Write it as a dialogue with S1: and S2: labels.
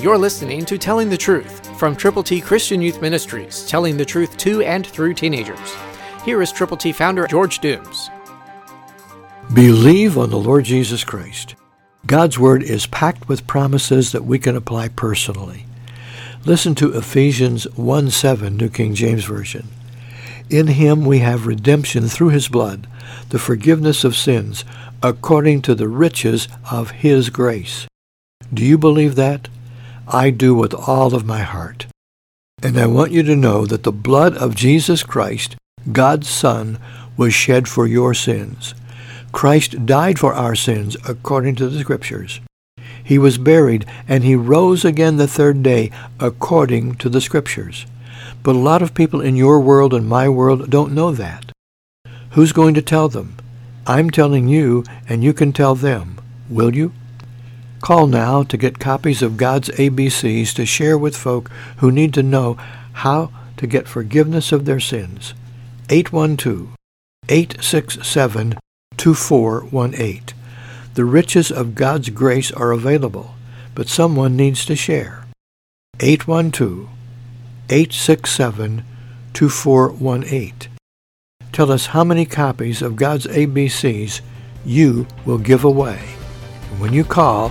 S1: You're listening to Telling the Truth from Triple T Christian Youth Ministries, telling the truth to and through teenagers. Here is Triple T founder George Dooms.
S2: Believe on the Lord Jesus Christ. God's Word is packed with promises that we can apply personally. Listen to Ephesians 1 7, New King James Version. In him we have redemption through his blood, the forgiveness of sins, according to the riches of his grace. Do you believe that? I do with all of my heart. And I want you to know that the blood of Jesus Christ, God's Son, was shed for your sins. Christ died for our sins according to the Scriptures. He was buried, and he rose again the third day according to the Scriptures. But a lot of people in your world and my world don't know that. Who's going to tell them? I'm telling you, and you can tell them. Will you? Call now to get copies of God's ABCs to share with folk who need to know how to get forgiveness of their sins. 812-867-2418. The riches of God's grace are available, but someone needs to share. 812-867-2418. Tell us how many copies of God's ABCs you will give away. when you call,